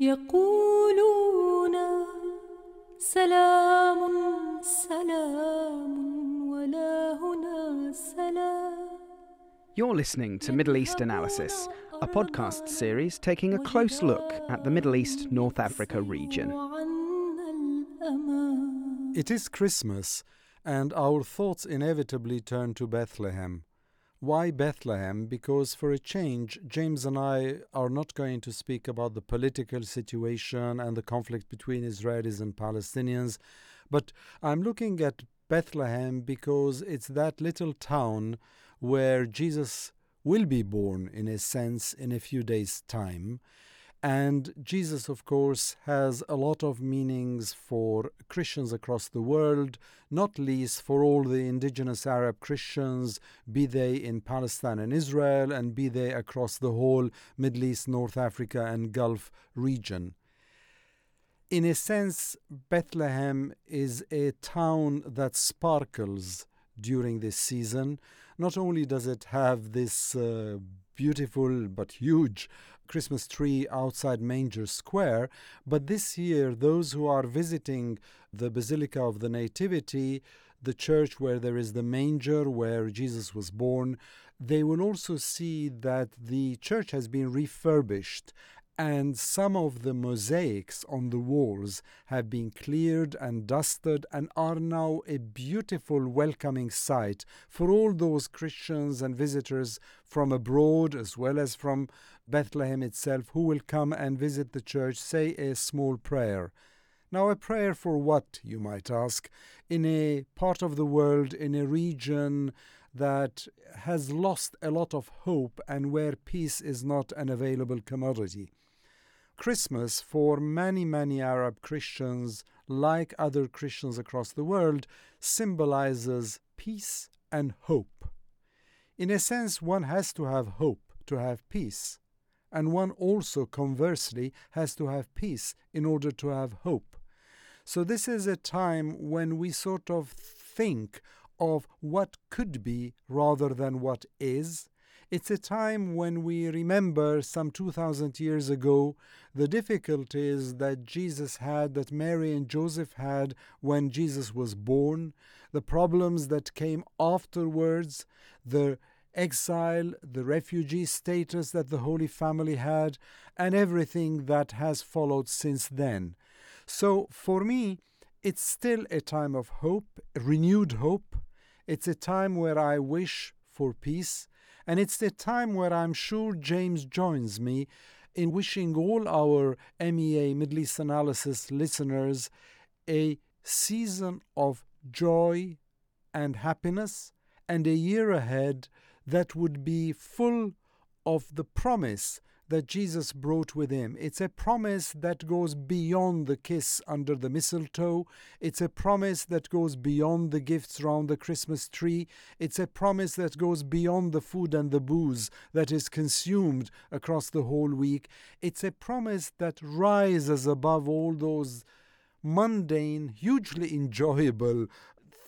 يقولون سلام سلام ولا هنا سلام You're listening to Middle East Analysis, a podcast series taking a close look at the Middle East North Africa region. It is Christmas, and our thoughts inevitably turn to Bethlehem. Why Bethlehem? Because for a change, James and I are not going to speak about the political situation and the conflict between Israelis and Palestinians, but I'm looking at Bethlehem because it's that little town where Jesus will be born, in a sense, in a few days' time. And Jesus, of course, has a lot of meanings for Christians across the world, not least for all the indigenous Arab Christians, be they in Palestine and Israel, and be they across the whole Middle East, North Africa, and Gulf region. In a sense, Bethlehem is a town that sparkles during this season. Not only does it have this uh, beautiful but huge Christmas tree outside Manger Square, but this year, those who are visiting the Basilica of the Nativity, the church where there is the manger where Jesus was born, they will also see that the church has been refurbished and some of the mosaics on the walls have been cleared and dusted and are now a beautiful welcoming sight for all those Christians and visitors from abroad as well as from Bethlehem itself who will come and visit the church, say a small prayer. Now, a prayer for what, you might ask, in a part of the world, in a region that has lost a lot of hope and where peace is not an available commodity. Christmas, for many, many Arab Christians, like other Christians across the world, symbolizes peace and hope. In a sense, one has to have hope to have peace, and one also, conversely, has to have peace in order to have hope. So, this is a time when we sort of think of what could be rather than what is it's a time when we remember some 2,000 years ago the difficulties that Jesus had, that Mary and Joseph had when Jesus was born, the problems that came afterwards, the exile, the refugee status that the Holy Family had, and everything that has followed since then. So for me, it's still a time of hope, renewed hope. It's a time where I wish for peace. And it's the time where I'm sure James joins me in wishing all our MEA Middle East Analysis listeners a season of joy and happiness and a year ahead that would be full of the promise that Jesus brought with him. It's a promise that goes beyond the kiss under the mistletoe. It's a promise that goes beyond the gifts around the Christmas tree. It's a promise that goes beyond the food and the booze that is consumed across the whole week. It's a promise that rises above all those mundane, hugely enjoyable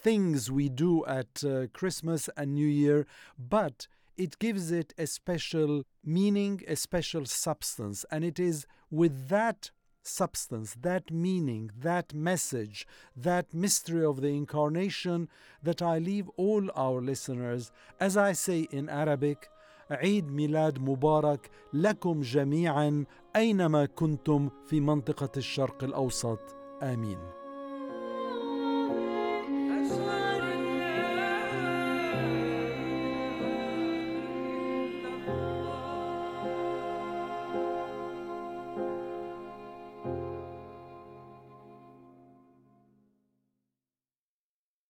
things we do at uh, Christmas and New Year, but it gives it a special meaning, a special substance. And it is with that substance, that meaning, that message, that mystery of the incarnation that I leave all our listeners, as I say in Arabic, عيد ميلاد مبارك لكم جميعا اينما كنتم في منطقه الشرق الاوسط امين